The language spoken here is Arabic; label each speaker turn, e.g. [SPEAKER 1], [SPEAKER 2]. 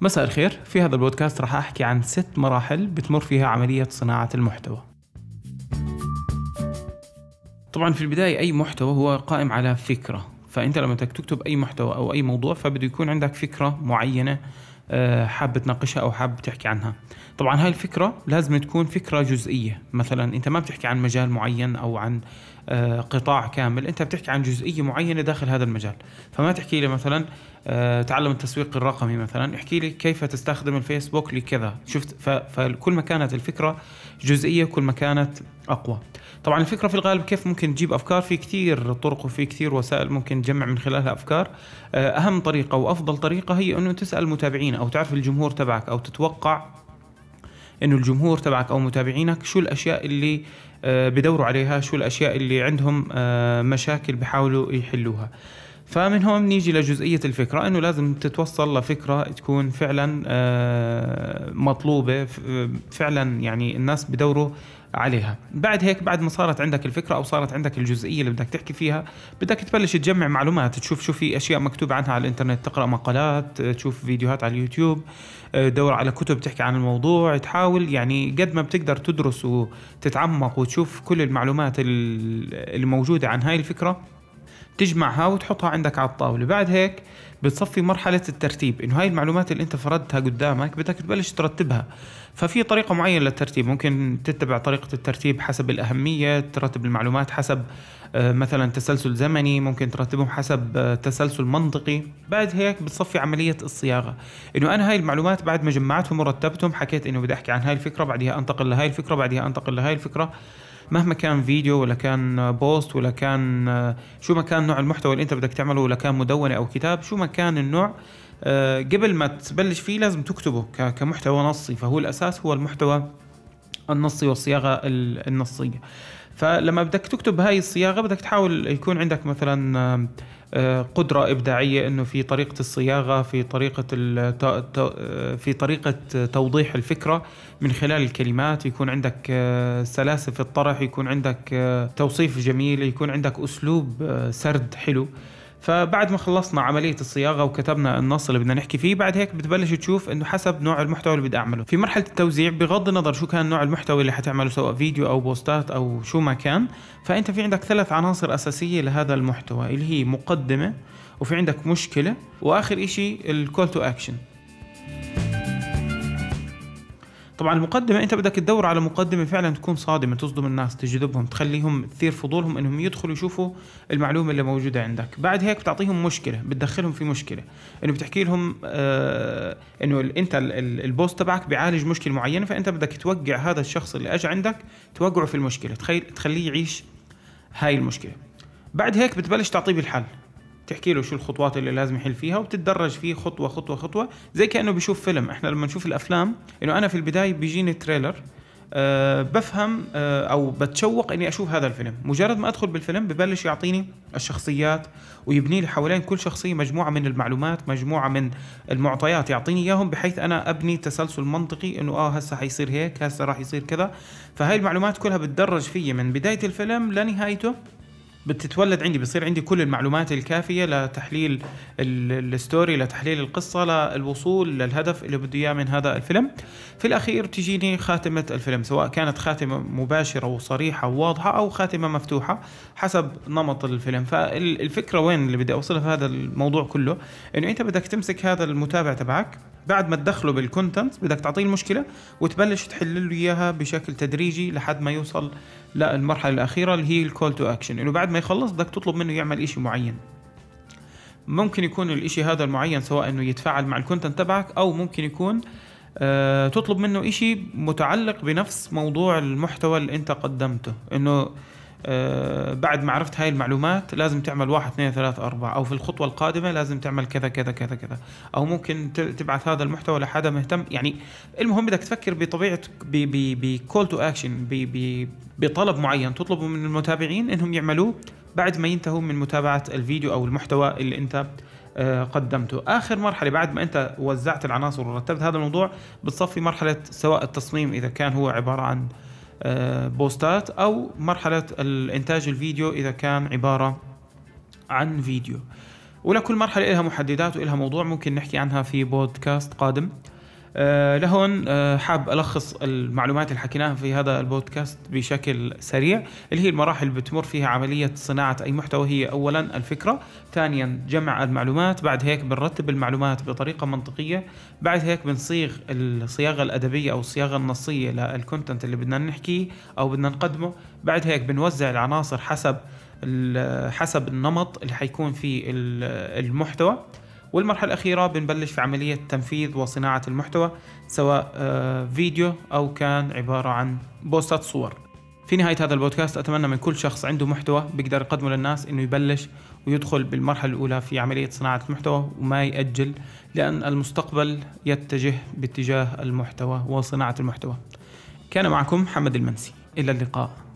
[SPEAKER 1] مساء الخير. في هذا البودكاست راح أحكي عن ست مراحل بتمر فيها عملية صناعة المحتوى. طبعا في البداية أي محتوى هو قائم على فكرة فأنت لما بدك تكتب أي محتوى أو أي موضوع فبده يكون عندك فكرة معينة آه، حاب تناقشها أو حاب تحكي عنها. طبعا هاي الفكرة لازم تكون فكرة جزئية. مثلا أنت ما بتحكي عن مجال معين أو عن آه، قطاع كامل أنت بتحكي عن جزئية معينة داخل هذا المجال. فما تحكي لي مثلا تعلم التسويق الرقمي مثلا. احكي لي كيف تستخدم الفيسبوك لكذا؟ شفت فكل ما كانت الفكرة جزئية كل ما كانت أقوى. طبعا الفكرة في الغالب كيف ممكن تجيب أفكار؟ في كثير طرق وفي كثير وسائل ممكن تجمع من خلالها أفكار. آه، أهم طريقة وافضل طريقة هي أنه تسأل المتابعين أو تعرف الجمهور تبعك أو تتوقع إنه الجمهور تبعك أو متابعينك شو الأشياء اللي آه، بدوروا عليها شو الأشياء اللي عندهم آه، مشاكل بحاولوا يحلوها. فمن هون نيجي لجزئية الفكرة إنه لازم تتوصل لفكرة تكون فعلا مطلوبة فعلا يعني الناس بدوروا عليها. بعد هيك بعد ما صارت عندك الفكرة أو صارت عندك الجزئية اللي بدك تحكي فيها بدك تبلش تجمع معلومات تشوف شو في أشياء مكتوب عنها على الإنترنت تقرأ مقالات تشوف فيديوهات على اليوتيوب دور على كتب تحكي عن الموضوع تحاول يعني قد ما بتقدر تدرس وتتعمق وتشوف كل المعلومات اللي موجوده عن هاي الفكرة. تجمعها وتحطها عندك على الطاولة. بعد هيك بتصفي مرحلة الترتيب. إنه هاي المعلومات اللي أنت فردتها قدامك بدك تبلش ترتبها. ففي طريقة معينة للترتيب. ممكن تتبع طريقة الترتيب حسب الأهمية ترتب المعلومات حسب آه، مثلا تسلسل زمني ممكن ترتبهم حسب آه، تسلسل منطقي. بعد هيك بتصفي عملية الصياغة. إنه أنا هاي المعلومات بعد ما جمعتهم ورتبتهم حكيت إنه بدي أحكي عن هاي الفكرة بعدها أنتقل لهاي الفكرة بعدها أنتقل لهاي الفكرة. مهما كان فيديو ولا كان بوست ولا كان شو ما كان نوع المحتوى اللي انت بدك تعمله ولا كان مدونة أو كتاب شو ما كان النوع آه، قبل ما تبلش فيه لازم تكتبه كمحتوى نصي فهو الأساس هو المحتوى النصي والصياغة النصية. فلما بدك تكتب هاي الصياغة بدك تحاول يكون عندك مثلا آه، قدرة إبداعية إنه في طريقة الصياغة في طريقة آه، في طريقة توضيح الفكرة من خلال الكلمات. يكون عندك آه، سلاسة في الطرح يكون عندك توصيف جميل يكون عندك أسلوب سرد حلو. فبعد ما خلصنا عملية الصياغة وكتبنا النص اللي بدنا نحكي فيه بعد هيك بتبلش تشوف إنه حسب نوع المحتوى اللي بدي أعمله. في مرحلة التوزيع بغض النظر شو كان نوع المحتوى اللي حتعمله سواء فيديو أو بوستات أو شو ما كان فأنت في عندك ثلاث عناصر أساسية لهذا المحتوى اللي هي مقدمة وفي عندك مشكلة وآخر إشي ال call to action طبعا المقدمة أنت بدك تدور على مقدمة فعلا تكون صادمة تصدم الناس تجذبهم تخليهم تثير فضولهم إنهم يدخلوا يشوفوا المعلومة اللي موجودة عندك. بعد هيك بتعطيهم مشكلة بتدخلهم في مشكلة. إنه بتحكي لهم آه إنه أنت ال post تبعك بيعالج مشكلة معينة فأنت بدك توقع هذا الشخص اللي أجى عندك توقعه في المشكلة تخيل تخليه يعيش هاي المشكلة. بعد هيك بتبلش تعطيه بالحل. تحكي له شو الخطوات اللي لازم يحل فيها وبتتدرج فيه خطوة خطوة خطوة زي كأنه بيشوف فيلم. إحنا لما نشوف الأفلام إنه أنا في البداية بيجيني تريلر أه بفهم أه أو بتشوق إني أشوف هذا الفيلم. مجرد ما أدخل بالفيلم ببلش يعطيني الشخصيات ويبني لي حوالين كل شخصية مجموعة من المعلومات مجموعة من المعطيات يعطيني إياهم بحيث أنا أبني تسلسل منطقي إنه آه هسه حيصير هيك هسه راح يصير كذا. فهاي المعلومات كلها بتدرج فيي من بداية الفيلم لنهايته. بتتولد عندي بصير عندي كل المعلومات الكافية لتحليل الستوري لتحليل القصة للوصول للهدف اللي بده إياه من هذا الفيلم. في الأخير تجيني خاتمة الفيلم سواء كانت خاتمة مباشرة وصريحة وواضحة أو خاتمة مفتوحة حسب نمط الفيلم. فالفكرة وين اللي بدي أوصلها في هذا الموضوع كله؟ إنه أنت بدك تمسك هذا المتابع تبعك بعد ما تدخله بال content بدك تعطيه المشكلة وتبلش تحل له إياها بشكل تدريجي لحد ما يوصل للمرحله الأخيرة اللي هي ال call to action إنه بعد ما يخلص بدك تطلب منه يعمل إشي معين. ممكن يكون الإشي هذا المعين سواء إنه يتفاعل مع ال content تبعك أو ممكن يكون أه تطلب منه إشي متعلق بنفس موضوع المحتوى اللي أنت قدمته. إنه آه، بعد ما عرفت هاي المعلومات لازم تعمل واحد اثنين ثلاثة أربعة. أو في الخطوة القادمة لازم تعمل كذا كذا كذا كذا. أو ممكن تبعث هذا المحتوى لحدا مهتم يعني المهم بدك تفكر بطبيعة بكول تو أكشن بطلب معين تطلبه من المتابعين إنهم يعملوه بعد ما ينتهوا من متابعة الفيديو أو المحتوى اللي أنت آه، قدمته. آخر مرحلة بعد ما أنت وزعت العناصر ورتبت هذا الموضوع بتصفي مرحلة سواء التصميم إذا كان هو عبارة عن آه، بوستات أو مرحلة الإنتاج الفيديو إذا كان عبارة عن فيديو. ولكل مرحلة لها محددات ولها موضوع ممكن نحكي عنها في بودكاست قادم. لهون آه حاب ألخص المعلومات اللي حكيناها في هذا البودكاست بشكل سريع اللي هي المراحل اللي بتمر فيها عملية صناعة أي محتوى هي أولا الفكرة ثانيا جمع المعلومات بعد هيك بنرتب المعلومات بطريقة منطقية بعد هيك بنصيغ الصياغة الأدبية أو الصياغة النصية للكونتنت اللي بدنا نحكيه أو بدنا نقدمه بعد هيك بنوزع العناصر حسب حسب النمط اللي حيكون فيه المحتوى. والمرحلة الأخيرة بنبلش في عملية تنفيذ وصناعة المحتوى سواء آه، فيديو أو كان عبارة عن بوستات صور. في نهاية هذا البودكاست أتمنى من كل شخص عنده محتوى بيقدر يقدمه للناس إنه يبلش ويدخل بالمرحلة الأولى في عملية صناعة المحتوى وما يأجل لأن المستقبل يتجه باتجاه المحتوى وصناعة المحتوى. كان معكم محمد المنسي. إلى اللقاء.